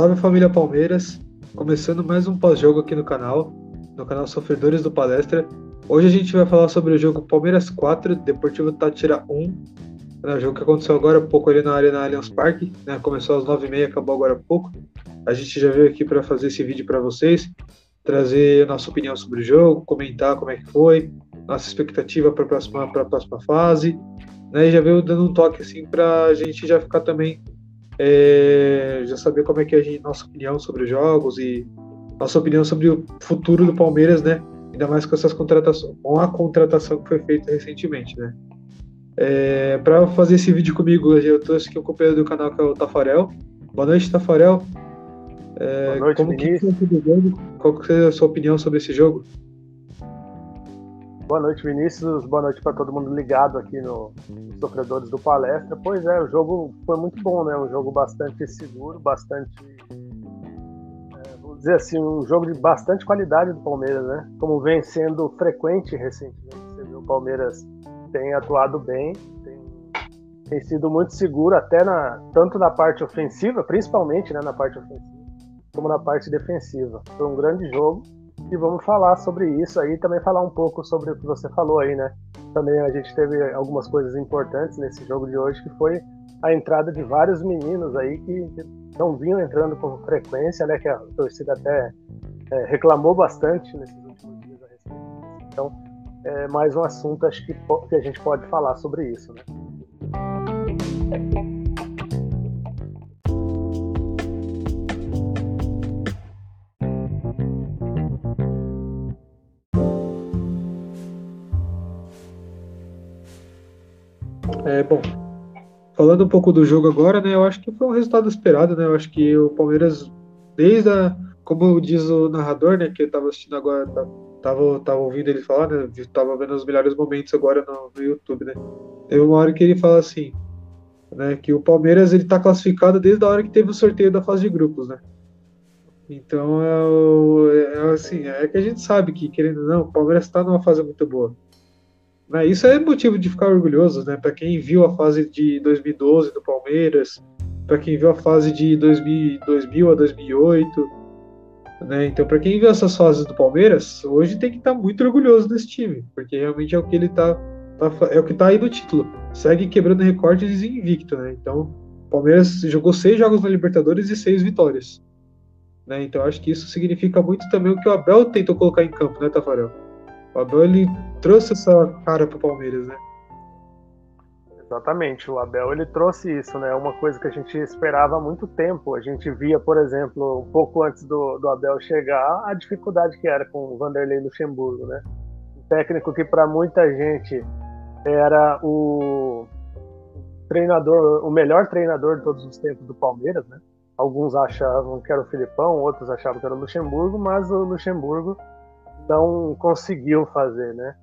Salve família Palmeiras, começando mais um pós-jogo aqui no canal, no canal Sofredores do Palestra. Hoje a gente vai falar sobre o jogo Palmeiras 4, Deportivo Tátira 1, né, o jogo que aconteceu agora há pouco ali na Arena Allianz Parque, né, começou às 9h30, acabou agora há pouco. A gente já veio aqui para fazer esse vídeo para vocês, trazer a nossa opinião sobre o jogo, comentar como é que foi, nossa expectativa para a próxima, próxima fase, né, e já veio dando um toque assim para a gente já ficar também é, já saber como é que é a gente, nossa opinião sobre os jogos e nossa opinião sobre o futuro do Palmeiras, né? Ainda mais com essas contratações, com a contratação que foi feita recentemente, né? É, para fazer esse vídeo comigo, eu trouxe aqui o companheiro do canal que é o Tafarel. Boa noite, Tafarel. É, Boa noite, como Vinícius. Que, qual que é a sua opinião sobre esse jogo? Boa noite, Vinícius. Boa noite para todo mundo ligado aqui no Sofredores do Palestra. Pois é, o jogo foi muito bom, né? Um jogo bastante seguro, bastante. É, vamos dizer assim, um jogo de bastante qualidade do Palmeiras, né? Como vem sendo frequente recentemente. Você viu, o Palmeiras tem atuado bem, tem, tem sido muito seguro, até na, tanto na parte ofensiva, principalmente né, na parte ofensiva, como na parte defensiva. Foi um grande jogo e vamos falar sobre isso aí, também falar um pouco sobre o que você falou aí, né? Também a gente teve algumas coisas importantes nesse jogo de hoje, que foi a entrada de vários meninos aí que não vinham entrando com frequência, né? Que a torcida até é, reclamou bastante nesses últimos dias a respeito. Então, é mais um assunto acho que, que a gente pode falar sobre isso, né? É, bom, falando um pouco do jogo agora, né, eu acho que foi um resultado esperado, né, eu acho que o Palmeiras, desde a, como diz o narrador, né, que eu tava assistindo agora, tá, tava, tava ouvindo ele falar, né, tava vendo os melhores momentos agora no, no YouTube, né, teve uma hora que ele fala assim, né, que o Palmeiras, ele tá classificado desde a hora que teve o sorteio da fase de grupos, né, então, é, é, assim, é que a gente sabe que, querendo ou não, o Palmeiras está numa fase muito boa. Né? Isso é motivo de ficar orgulhoso, né? Para quem viu a fase de 2012 do Palmeiras, para quem viu a fase de 2000, 2000 a 2008, né? Então, para quem viu essas fases do Palmeiras, hoje tem que estar tá muito orgulhoso desse time, porque realmente é o que ele tá, tá é o que tá aí no título. Segue quebrando recordes invicto, né? Então, o Palmeiras jogou seis jogos na Libertadores e seis vitórias. Né? Então, acho que isso significa muito também o que o Abel tentou colocar em campo, né, Tafarel? O Abel ele trouxe essa cara para o Palmeiras, né? Exatamente, o Abel ele trouxe isso, né? Uma coisa que a gente esperava há muito tempo. A gente via, por exemplo, um pouco antes do, do Abel chegar, a dificuldade que era com o Vanderlei Luxemburgo, né? Um técnico que para muita gente era o treinador, o melhor treinador de todos os tempos do Palmeiras, né? Alguns achavam que era o Filipão, outros achavam que era o Luxemburgo, mas o Luxemburgo não conseguiu fazer, né?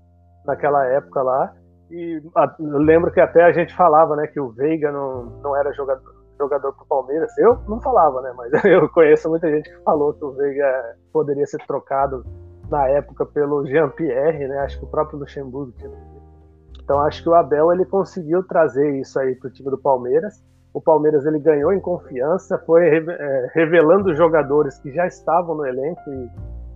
Naquela época lá. E a, lembro que até a gente falava, né, que o Veiga não, não era jogador, jogador pro Palmeiras. Eu não falava, né, mas eu conheço muita gente que falou que o Veiga poderia ser trocado na época pelo Jean-Pierre, né? Acho que o próprio Luxemburgo tinha. Então acho que o Abel ele conseguiu trazer isso aí pro time do Palmeiras. O Palmeiras ele ganhou em confiança, foi é, revelando jogadores que já estavam no elenco e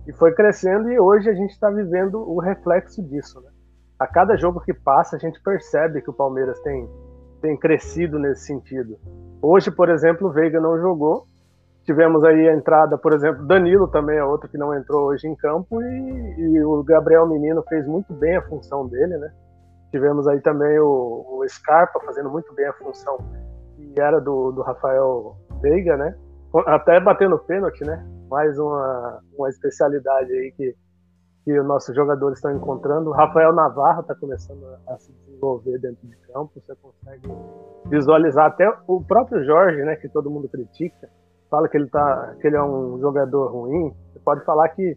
e foi crescendo e hoje a gente está vivendo o reflexo disso. Né? A cada jogo que passa, a gente percebe que o Palmeiras tem, tem crescido nesse sentido. Hoje, por exemplo, o Veiga não jogou. Tivemos aí a entrada, por exemplo, Danilo também é outro que não entrou hoje em campo e, e o Gabriel Menino fez muito bem a função dele, né? Tivemos aí também o, o Scarpa fazendo muito bem a função que era do, do Rafael Veiga, né? Até batendo pênalti, né? Mais uma, uma especialidade aí que, que os nossos jogadores estão encontrando. O Rafael Navarro está começando a se desenvolver dentro de campo, você consegue visualizar até o próprio Jorge, né, que todo mundo critica, fala que ele, tá, que ele é um jogador ruim. Você pode falar que,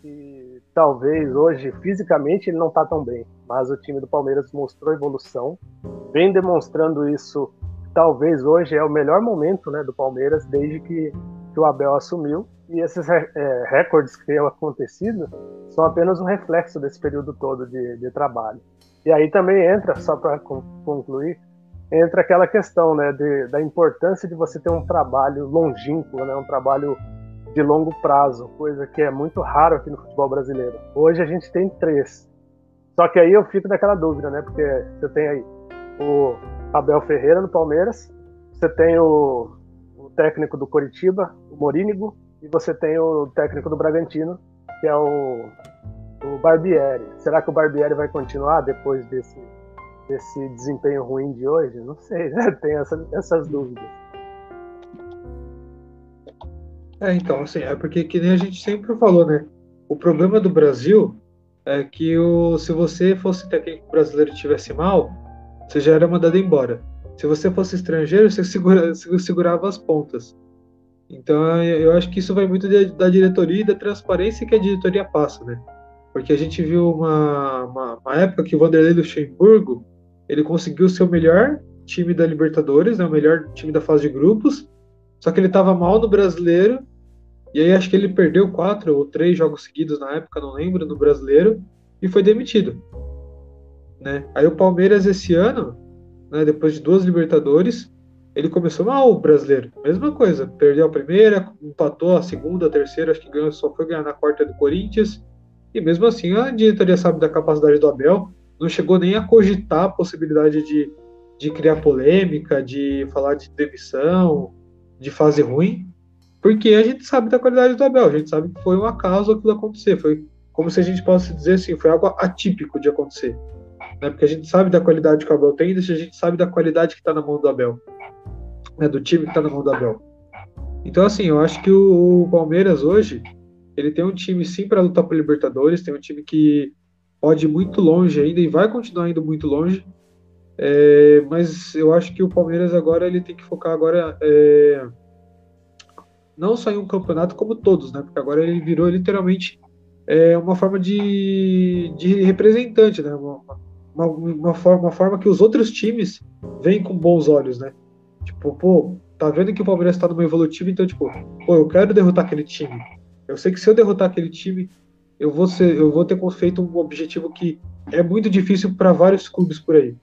que talvez hoje fisicamente ele não está tão bem, mas o time do Palmeiras mostrou evolução, vem demonstrando isso. Talvez hoje é o melhor momento né, do Palmeiras desde que, que o Abel assumiu e esses é, recordes que têm acontecido são apenas um reflexo desse período todo de, de trabalho. E aí também entra, só para concluir, entra aquela questão, né, de, da importância de você ter um trabalho longínquo, né, um trabalho de longo prazo, coisa que é muito raro aqui no futebol brasileiro. Hoje a gente tem três. Só que aí eu fico naquela dúvida, né, porque você tem aí o Abel Ferreira no Palmeiras, você tem o, o técnico do Coritiba, o Morínigo, e você tem o técnico do Bragantino, que é o, o Barbieri. Será que o Barbieri vai continuar depois desse esse desempenho ruim de hoje? Não sei, né? Tem essa, essas dúvidas. É, então, assim, é porque que nem a gente sempre falou, né? O problema do Brasil é que o, se você fosse técnico brasileiro e estivesse mal, você já era mandado embora. Se você fosse estrangeiro, você, segura, você segurava as pontas. Então, eu acho que isso vai muito da diretoria e da transparência que a diretoria passa, né? Porque a gente viu uma, uma, uma época que o Vanderlei Luxemburgo ele conseguiu ser o melhor time da Libertadores, né, o melhor time da fase de grupos, só que ele estava mal no brasileiro, e aí acho que ele perdeu quatro ou três jogos seguidos na época, não lembro, no brasileiro, e foi demitido. Né? Aí o Palmeiras esse ano, né, depois de duas Libertadores, ele começou mal o brasileiro. Mesma coisa, perdeu a primeira, empatou a segunda, a terceira, acho que ganhou, só foi ganhar na quarta do Corinthians. E mesmo assim a diretoria sabe da capacidade do Abel não chegou nem a cogitar a possibilidade de, de criar polêmica, de falar de demissão, de fase ruim, porque a gente sabe da qualidade do Abel, a gente sabe que foi um acaso aquilo acontecer, foi como se a gente possa dizer assim, foi algo atípico de acontecer, né? Porque a gente sabe da qualidade que o Abel tem, a gente sabe da qualidade que está na mão do Abel, né? Do time que está na mão do Abel. Então assim, eu acho que o, o Palmeiras hoje ele tem um time sim para lutar por Libertadores, tem um time que pode ir muito longe ainda e vai continuar indo muito longe. É, mas eu acho que o Palmeiras agora ele tem que focar agora é, não só em um campeonato como todos, né? Porque agora ele virou literalmente é, uma forma de, de representante, né? Uma, uma, uma, forma, uma forma que os outros times veem com bons olhos, né? Tipo, pô, tá vendo que o Palmeiras tá numa evolutiva, então, tipo, pô, eu quero derrotar aquele time. Eu sei que se eu derrotar aquele time, eu vou, ser, eu vou ter feito um objetivo que é muito difícil para vários clubes por aí.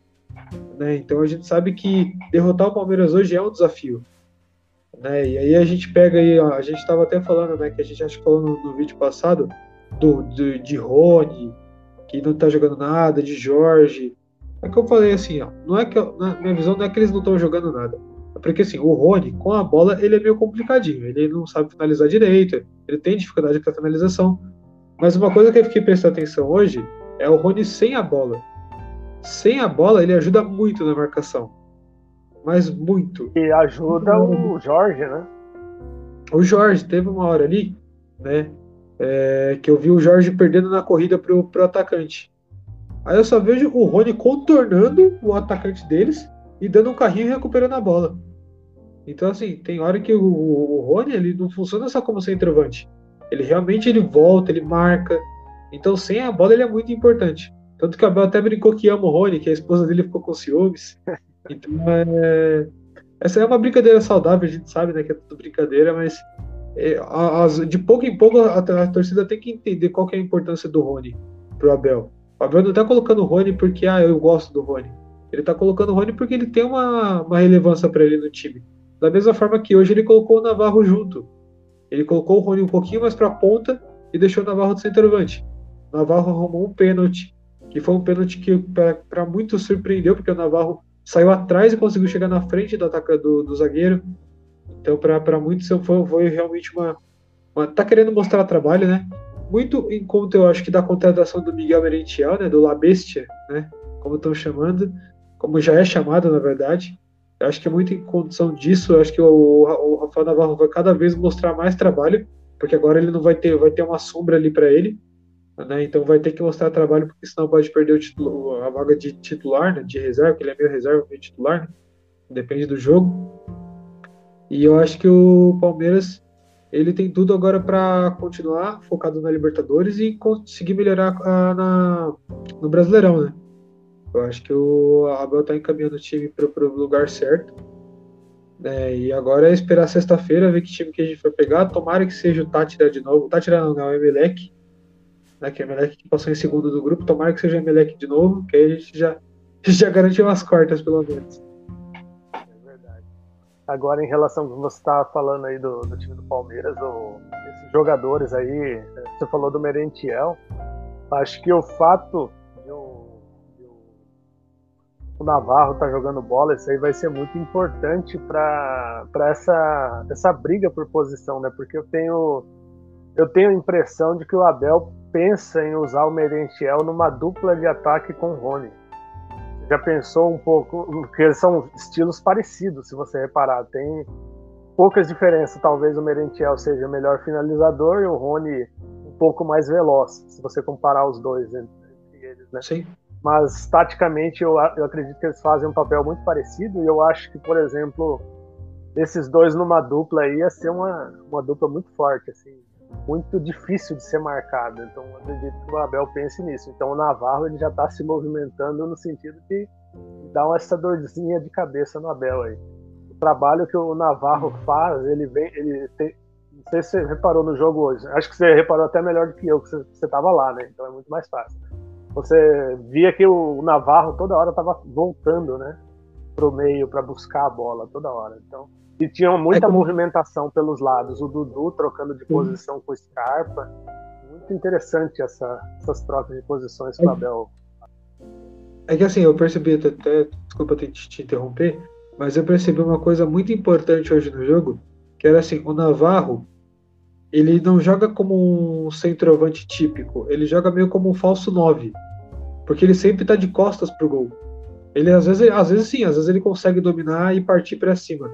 Né? Então a gente sabe que derrotar o Palmeiras hoje é um desafio. Né? E aí a gente pega aí, a gente estava até falando, né, que a gente acho que falou no, no vídeo passado, do, do, de Rony, que não está jogando nada, de Jorge. É que eu falei assim, ó, não é que eu, na minha visão não é que eles não estão jogando nada. É porque assim, o Rony, com a bola, ele é meio complicadinho. Ele não sabe finalizar direito, ele tem dificuldade com a finalização. Mas uma coisa que eu fiquei prestando atenção hoje é o Rony sem a bola. Sem a bola, ele ajuda muito na marcação. Mas muito. E ajuda o Jorge, né? O Jorge, teve uma hora ali, né? É, que eu vi o Jorge perdendo na corrida pro, pro atacante. Aí eu só vejo o Rony contornando o atacante deles e dando um carrinho e recuperando a bola. Então, assim, tem hora que o, o Rony ele não funciona só como centroavante. Ele realmente ele volta, ele marca. Então, sem a bola, ele é muito importante. Tanto que o Abel até brincou que ama o Rony, que a esposa dele ficou com ciúmes. Então, é... essa é uma brincadeira saudável, a gente sabe né, que é tudo brincadeira, mas é, as, de pouco em pouco a, a, torcida tem que entender qual que é a importância do Rony pro Abel. O Abel não tá colocando o Rony porque ah, eu gosto do Rony. Ele tá colocando o Rony porque ele tem uma, uma relevância para ele no time. Da mesma forma que hoje ele colocou o Navarro junto. Ele colocou o Rony um pouquinho mais para a ponta e deixou o Navarro de centroavante. O Navarro arrumou um pênalti, que foi um pênalti que para muitos surpreendeu, porque o Navarro saiu atrás e conseguiu chegar na frente do ataque do, do zagueiro. Então, para muitos, foi, foi realmente uma, uma, Tá querendo mostrar trabalho, né? Muito em conta, eu acho que da contratação do Miguel Merentiel, né? Do La Bestia, né? Como estão chamando, como já é chamado, na verdade. Eu acho que é muito em condição disso. Eu acho que o, o Rafael Navarro vai cada vez mostrar mais trabalho, porque agora ele não vai ter, vai ter uma sombra ali para ele. Né? Então vai ter que mostrar trabalho, porque senão pode perder o a vaga de titular, né? de reserva, que ele é meio reserva, meio titular, né? depende do jogo. E eu acho que o Palmeiras ele tem tudo agora para continuar focado na Libertadores e conseguir melhorar a, na, no Brasileirão, né? Eu acho que o Abel está encaminhando o time para o lugar certo. É, e agora é esperar sexta-feira, ver que time que a gente vai pegar. Tomara que seja o Tátira de novo. Tátira não, não, é o Emelec. Né, que é o Emelec que passou em segundo do grupo. Tomara que seja o Emelec de novo, que aí a gente já, já garantiu umas quartas, pelo menos. Agora em relação ao que você estava falando aí do, do, time do Palmeiras, o, esses jogadores aí, você falou do Merentiel, acho que o fato de o, de o Navarro estar tá jogando bola, isso aí vai ser muito importante para essa, essa briga por posição, né? Porque eu tenho, eu tenho a impressão de que o Abel pensa em usar o Merentiel numa dupla de ataque com o Rony já pensou um pouco, porque eles são estilos parecidos, se você reparar. Tem poucas diferenças. Talvez o Merentiel seja melhor finalizador e o Rony um pouco mais veloz, se você comparar os dois entre, eles, né? Sim. Mas taticamente eu, eu acredito que eles fazem um papel muito parecido e eu acho que, por exemplo, esses dois numa dupla aí ia ser uma, uma dupla muito forte, assim muito difícil de ser marcado. Então, acredito que o Abel pense nisso. Então, o Navarro ele já está se movimentando no sentido de dar essa dorzinha de cabeça no Abel aí. O trabalho que o Navarro faz, ele vem, ele tem, não sei se você reparou no jogo hoje. Acho que você reparou até melhor do que eu, que você estava lá, né? Então é muito mais fácil. Você via que o Navarro toda hora estava voltando, né? Pro meio para buscar a bola toda hora. Então e tinha muita é como... movimentação pelos lados. O Dudu trocando de posição com o Scarpa. Muito interessante essa, essas trocas de posições que o é Abel. É que assim, eu percebi até, desculpa te, te interromper, mas eu percebi uma coisa muito importante hoje no jogo, que era assim, o Navarro, ele não joga como um centroavante típico, ele joga meio como um falso 9, porque ele sempre está de costas pro gol. Ele às vezes, às vezes sim, às vezes ele consegue dominar e partir para cima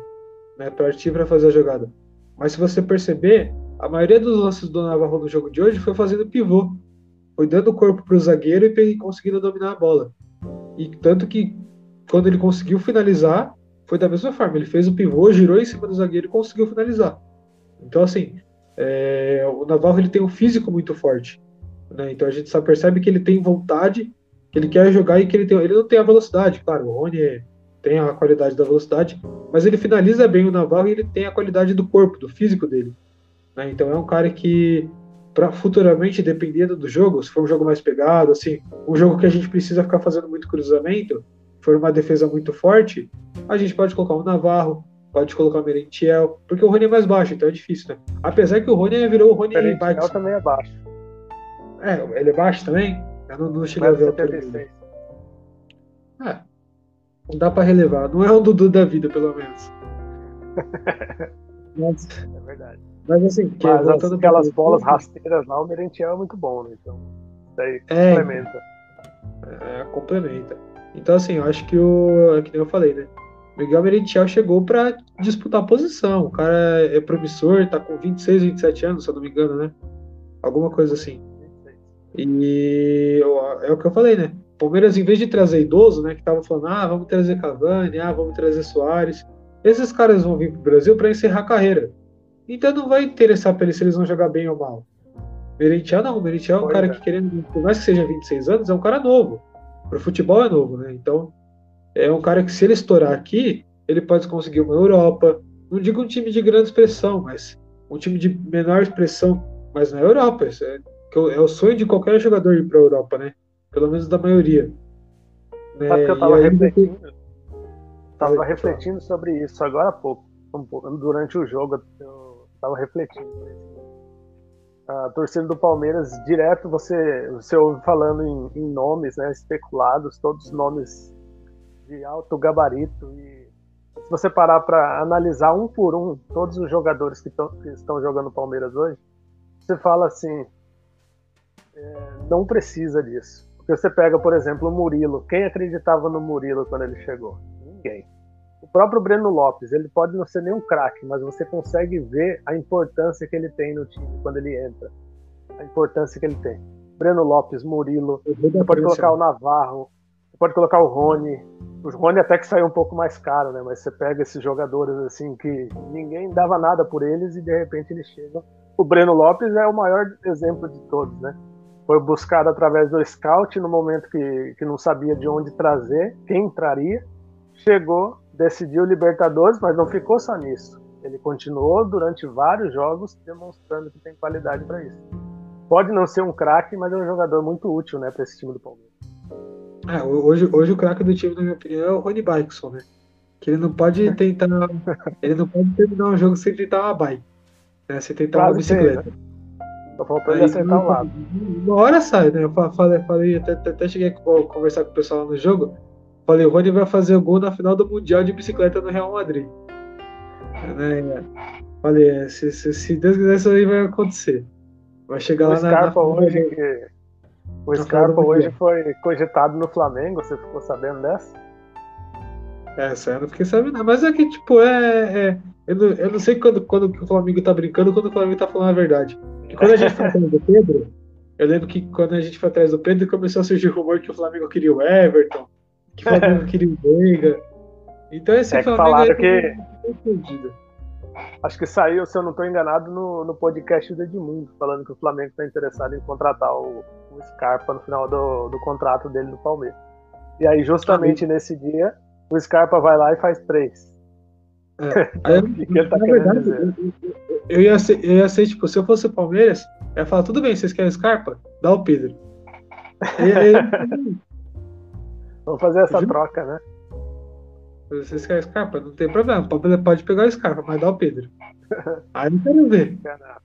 né, partir para fazer a jogada. Mas se você perceber, a maioria dos lances do Navarro no jogo de hoje foi fazendo pivô. Foi dando o corpo para o zagueiro e conseguindo dominar a bola. E tanto que quando ele conseguiu finalizar, foi da mesma forma. Ele fez o pivô, girou em cima do zagueiro e conseguiu finalizar. Então, assim, é, o Navarro ele tem um físico muito forte. Né? Então a gente só percebe que ele tem vontade, que ele quer jogar e que ele tem. Ele não tem a velocidade, claro. O Rony é, tem a qualidade da velocidade, mas ele finaliza bem o Navarro e ele tem a qualidade do corpo, do físico dele. Né? Então é um cara que, para futuramente, dependendo do jogo, se for um jogo mais pegado, assim, um jogo que a gente precisa ficar fazendo muito cruzamento, for uma defesa muito forte, a gente pode colocar o Navarro, pode colocar o Merentiel, porque o Rony é mais baixo, então é difícil, né? Apesar que o Rony virou o Rony Merentiel também é baixo. É, ele é baixo também? Eu não, não cheguei a ver o É, não dá para relevar. Não é um Dudu da vida, pelo menos. mas, é verdade. Mas assim, que, mas voltando aquelas bolas rasteiras lá, o Merentiel é muito bom, né? Então, isso aí é, complementa. É, complementa. Então, assim, eu acho que o. É que nem eu falei, né? Miguel Merentiel chegou para disputar a posição. O cara é promissor, tá com 26, 27 anos, se eu não me engano, né? Alguma coisa assim. E é o que eu falei, né? Palmeiras, em vez de trazer idoso, né, que tava falando, ah, vamos trazer Cavani, ah, vamos trazer Soares, esses caras vão vir para o Brasil para encerrar a carreira. Então não vai interessar para eles se eles vão jogar bem ou mal. Merentiel não, Merentiel é um cara é. que, querendo, por mais que seja 26 anos, é um cara novo. Para o futebol é novo, né? Então é um cara que, se ele estourar aqui, ele pode conseguir uma Europa. Não digo um time de grande expressão, mas um time de menor expressão, mas na Europa. Isso é, é o sonho de qualquer jogador ir para a Europa, né? Pelo menos da maioria. Né? Sabe que eu estava refletindo? Estava refletindo sobre isso agora há pouco, durante o jogo, eu estava refletindo. A torcida do Palmeiras, direto você, você ouve falando em, em nomes né, especulados, todos nomes de alto gabarito. E se você parar para analisar um por um todos os jogadores que, tão, que estão jogando Palmeiras hoje, você fala assim: é, não precisa disso. Porque você pega, por exemplo, o Murilo. Quem acreditava no Murilo quando ele chegou? Ninguém. O próprio Breno Lopes, ele pode não ser nem um craque, mas você consegue ver a importância que ele tem no time quando ele entra. A importância que ele tem. Breno Lopes, Murilo, você pode colocar o Navarro, você pode colocar o Rony. O Rony até que saiu um pouco mais caro, né? Mas você pega esses jogadores assim que ninguém dava nada por eles e de repente eles chegam. O Breno Lopes é o maior exemplo de todos, né? Foi buscado através do scout no momento que, que não sabia de onde trazer, quem entraria. Chegou, decidiu Libertadores, mas não ficou só nisso. Ele continuou durante vários jogos demonstrando que tem qualidade para isso. Pode não ser um craque, mas é um jogador muito útil né, para esse time do Palmeiras. É, hoje, hoje o craque do time, na minha opinião, é o Rony Bikeson, né? Que ele não pode tentar. ele não pode terminar um jogo sem tentar uma bike. Né? Sem tentar Quase uma bicicleta. Tem, né? Tô faltando Aí, acertar o lado. Uma hora sai, né? Eu falei, falei até, até cheguei a conversar com o pessoal no jogo. Falei, o Rony vai fazer o gol na final do Mundial de Bicicleta no Real Madrid. Né? Falei, se, se, se Deus quiser, isso aí vai acontecer. Vai chegar o lá Scarpa na, na hoje que... O Scarpa hoje foi cogitado no Flamengo, você ficou sabendo dessa? Essa eu não fiquei sabendo, mas é que, tipo, é. é eu, não, eu não sei quando, quando o Flamengo tá brincando quando o Flamengo tá falando a verdade. E quando a gente foi atrás do Pedro, eu lembro que quando a gente foi atrás do Pedro, começou a surgir rumor que o Flamengo queria o Everton, que o Flamengo queria o Veiga. Então esse é Flamengo falaram que... Acho que saiu, se eu não estou enganado, no, no podcast do Edmundo, falando que o Flamengo está interessado em contratar o, o Scarpa no final do, do contrato dele no Palmeiras. E aí, justamente nesse dia, o Scarpa vai lá e faz três. É. Aí, o que, que ele tá na verdade, dizer? Eu, eu, ia ser, eu ia ser, tipo, se eu fosse o Palmeiras, eu ia falar, tudo bem, vocês querem Scarpa? Dá o Pedro. Vamos fazer essa troca, né? Vocês querem Scarpa? Não tem problema. O Palmeiras pode pegar o Scarpa, mas dá o Pedro. Aí não quero ver.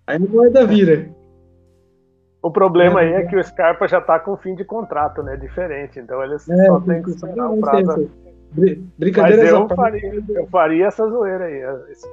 Aí a moeda vira. O problema é, aí é que o Scarpa já tá com fim de contrato, né? Diferente. Então ele é, só tem que esperar o prazo. Brincadeira Mas eu faria, eu faria essa zoeira aí, essa,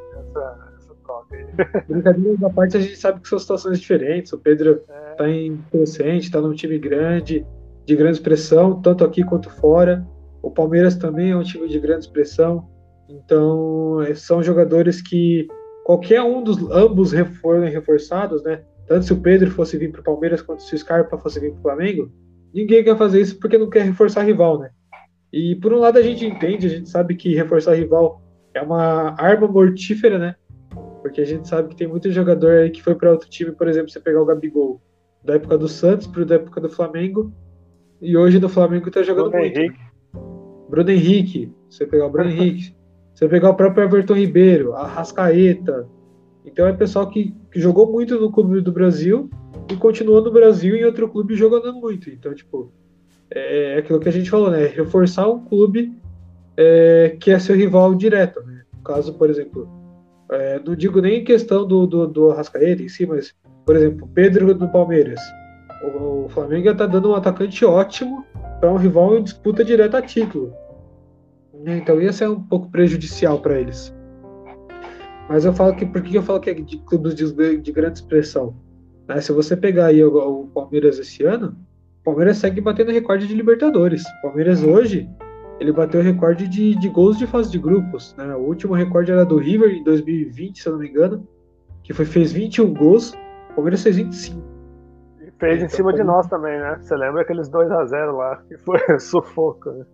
aí. Brincadeiras da parte, a gente sabe que são situações diferentes. O Pedro é. tá em crescente, tá num time grande, de grande expressão, tanto aqui quanto fora. O Palmeiras também é um time de grande expressão. Então, é, são jogadores que qualquer um dos ambos forem reforçados, né? Tanto se o Pedro fosse vir para o Palmeiras quanto se o Scarpa fosse vir para o Flamengo, ninguém quer fazer isso porque não quer reforçar rival, né? E por um lado a gente entende, a gente sabe que reforçar rival é uma arma mortífera, né? Porque a gente sabe que tem muito jogador aí que foi para outro time, por exemplo, você pegar o Gabigol da época do Santos para da época do Flamengo, e hoje no Flamengo tá jogando Bruno muito. Henrique. Bruno Henrique, você pegar o Bruno Henrique, você pegar o próprio Everton Ribeiro, a Rascaeta. Então é pessoal que, que jogou muito no clube do Brasil e continuou no Brasil em outro clube jogando muito. Então, tipo, é, é aquilo que a gente falou, né? Reforçar um clube é, que é seu rival direto, né? No caso, por exemplo, é, não digo nem em questão do, do, do Arrascaeta em si, mas, por exemplo, Pedro do Palmeiras. O, o Flamengo está dando um atacante ótimo para um rival em disputa direta a título. Então ia ser um pouco prejudicial para eles. Mas eu falo que por que eu falo que é de clubes de, de grande expressão? Né? Se você pegar aí o, o Palmeiras esse ano, Palmeiras segue batendo recorde de Libertadores. O Palmeiras hoje, ele bateu o recorde de, de gols de fase de grupos. Né? O último recorde era do River em 2020, se eu não me engano, que foi, fez 21 gols. O Palmeiras fez 25. E fez então, em cima de nós também, né? Você lembra aqueles 2 a 0 lá, que foi sufoco, né?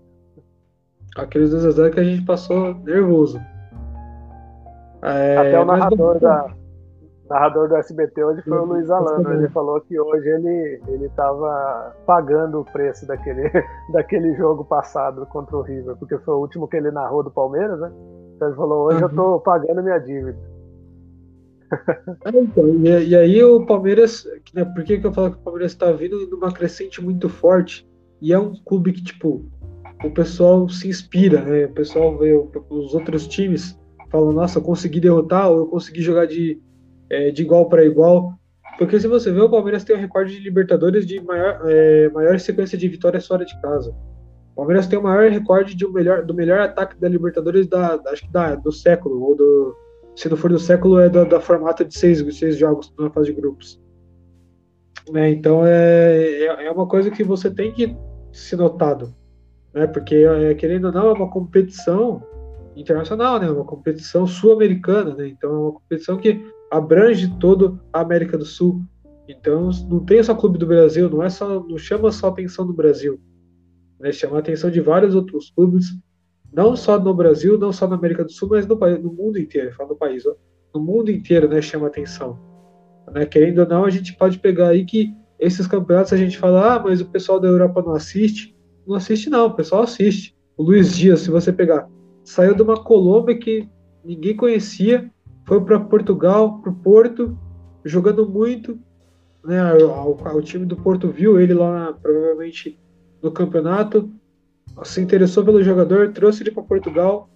Aqueles 2 a 0 que a gente passou nervoso. É, Até o narrador mas... da, narrador do SBT hoje foi o Luiz Alano. Ele falou que hoje ele ele estava pagando o preço daquele, daquele jogo passado contra o River, porque foi o último que ele narrou do Palmeiras, né? Então ele falou: hoje uhum. eu estou pagando minha dívida. É, então, e, e, aí o Palmeiras, né, por que, que eu falo que o Palmeiras está vindo numa crescente muito forte? E é um clube que, tipo, o pessoal se inspira, né? O pessoal vê os outros times falam, nossa, eu consegui derrotar, ou eu consegui jogar de, é, de igual para igual. Porque se você vê, o Palmeiras tem o recorde de Libertadores de maior, é, maior sequência de vitórias fora de casa. O Palmeiras tem o maior recorde de um melhor, do melhor ataque da Libertadores da, acho que da, do século, ou do, se não for do século, é da, da formata de seis, seis jogos na fase de grupos. É, então é, é, é uma coisa que você tem que se notado, né? Porque é, querendo ou não é uma competição internacional, né? Uma competição sul-americana, né? Então é uma competição que abrange toda a América do Sul. Então não tem só clube do Brasil, não é só não chama só a atenção do Brasil, né? Chama a atenção de vários outros clubes, não só no Brasil, não só na América do Sul, mas no, no mundo inteiro. Fala no país, ó, no mundo inteiro, né? Chama atenção. Né? Querendo ou não, a gente pode pegar aí que esses campeonatos a gente fala, ah, mas o pessoal da Europa não assiste. Não assiste não, o pessoal assiste. O Luiz Dias, se você pegar, saiu de uma Colômbia que ninguém conhecia, foi para Portugal, para o Porto, jogando muito. Né, o, time do Porto viu ele lá, provavelmente, no campeonato, se interessou pelo jogador, trouxe ele para Portugal.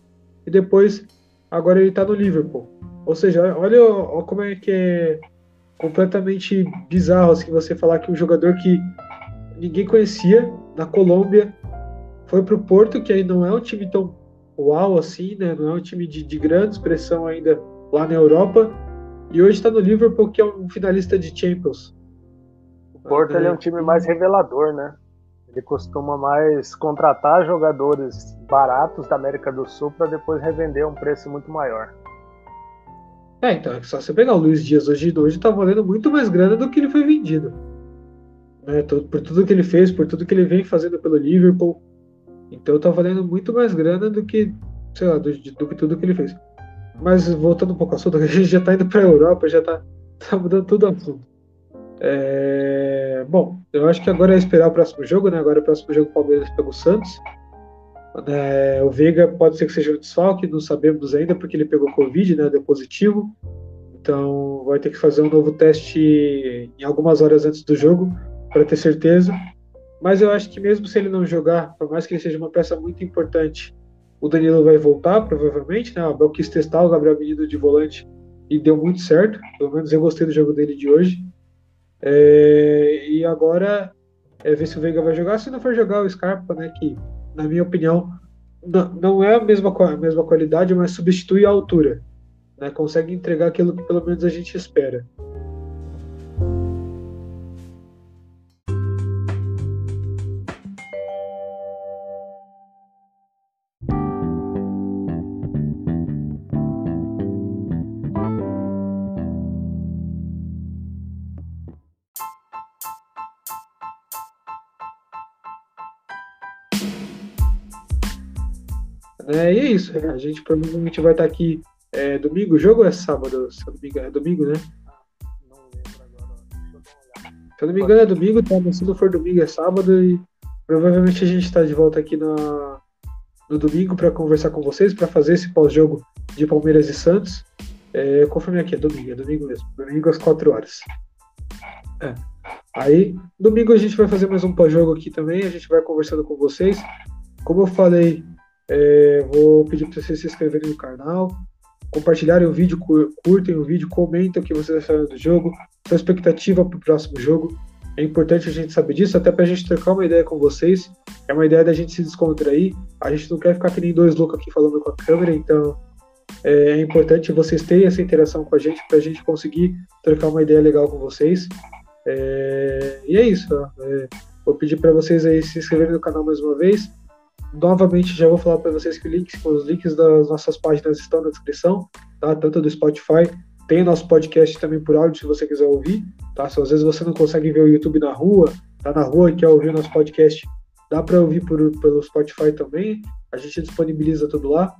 e depois agora ele está no Liverpool. Ou seja, olha, olha como é que é completamente bizarro assim, você falar que um jogador que ninguém conhecia na Colômbia foi para o Porto, que aí não é um time tão uau assim, né? Não é um time de, de grande expressão ainda lá na Europa. E hoje está no Liverpool, que é um finalista de Champions. O Porto é um time mais revelador, né? Ele costuma mais contratar jogadores baratos da América do Sul para depois revender a um preço muito maior. É, então é só você pegar o Luiz Dias hoje hoje tá valendo muito mais grana do que ele foi vendido. Né? Por tudo que ele fez, por tudo que ele vem fazendo pelo Liverpool. Então tá valendo muito mais grana do que, sei lá, do, do que tudo que ele fez. Mas voltando um pouco ao assunto, a gente já tá indo pra Europa, já tá, tá mudando tudo o assunto. É... Bom, eu acho que agora é esperar o próximo jogo, né? Agora é o próximo jogo o Palmeiras pega o Santos. É, o Veiga pode ser que seja um desfalque, não sabemos ainda, porque ele pegou Covid, né? Deu positivo. Então vai ter que fazer um novo teste em algumas horas antes do jogo, para ter certeza. Mas eu acho que mesmo se ele não jogar, por mais que ele seja uma peça muito importante, o Danilo vai voltar, provavelmente, né? O Abel quis testar o Gabriel Menino de volante e deu muito certo. Pelo menos eu gostei do jogo dele de hoje. É, e agora é ver se o Veiga vai jogar. Se não for jogar o Scarpa, né? Que, na minha opinião, não, não é a mesma, a mesma qualidade, mas substitui a altura. Né, consegue entregar aquilo que pelo menos a gente espera. A gente provavelmente vai estar aqui é, domingo. O jogo é sábado, se eu não me engano. É domingo, né? Se eu não me engano é domingo, tá? Mas se não for domingo é sábado e provavelmente a gente está de volta aqui na, no domingo para conversar com vocês, para fazer esse pós-jogo de Palmeiras e Santos. É, aqui, é domingo, é domingo mesmo. Domingo às 4 horas. É. Aí, domingo a gente vai fazer mais um pós-jogo aqui também, a gente vai conversando com vocês. Como eu falei é, vou pedir para vocês se inscreverem no canal, compartilharem o vídeo, curtem o vídeo, comentem o que vocês acharam do jogo, sua expectativa para o próximo jogo. É importante a gente saber disso, até para a gente trocar uma ideia com vocês. É uma ideia da gente se descontrair. A gente não quer ficar que nem dois loucos aqui falando com a câmera, então é, é importante vocês terem essa interação com a gente para a gente conseguir trocar uma ideia legal com vocês. É, e é isso. É, vou pedir para vocês aí se inscreverem no canal mais uma vez novamente já vou falar para vocês que links, os links das nossas páginas estão na descrição, tá? Tanto do Spotify, tem o nosso podcast também por áudio, se você quiser ouvir, tá? Se às vezes você não consegue ver o YouTube na rua, tá na rua e quer ouvir o nosso podcast, dá para ouvir por, pelo Spotify também, a gente disponibiliza tudo lá.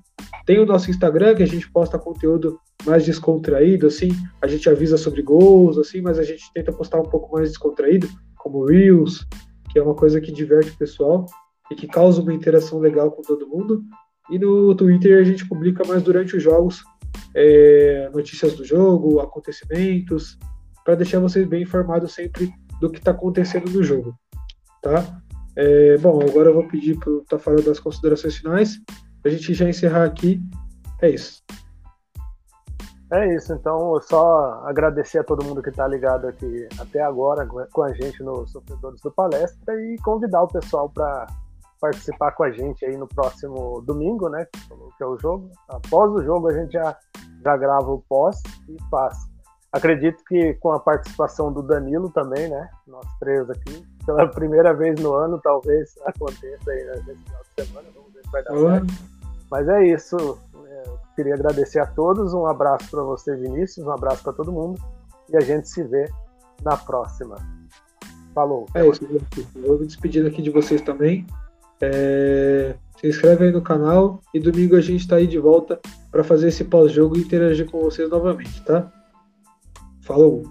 Tem o nosso Instagram, que a gente posta conteúdo mais descontraído, assim, a gente avisa sobre gols, assim, mas a gente tenta postar um pouco mais descontraído, como Reels, que é uma coisa que diverte o pessoal e que causa uma interação legal com todo mundo. E no Twitter a gente publica mais durante os jogos é, notícias do jogo, acontecimentos, para deixar vocês bem informados sempre do que está acontecendo no jogo. Tá? É, bom, agora eu vou pedir para o Tafarel das considerações finais, a gente já encerrar aqui. É isso. É isso, então só agradecer a todo mundo que está ligado aqui até agora com a gente no Sofredores do Palestra e convidar o pessoal para participar com a gente aí no próximo domingo, né? Que é o jogo. Após o jogo, a gente já, já grava o pós e faz. Acredito que com a participação do Danilo também, né? Nós três aqui, pela primeira vez no ano, talvez aconteça aí né, nesse final de semana. Vamos ver se vai dar certo. Mas é isso. Eu queria agradecer a todos. Um abraço para você, Vinícius. Um abraço para todo mundo. E a gente se vê na próxima. Falou. É isso, gente. Eu vou me despedindo aqui de vocês também. É, se inscreve aí no canal e domingo a gente está aí de volta para fazer esse pós-jogo e interagir com vocês novamente, tá? Falou!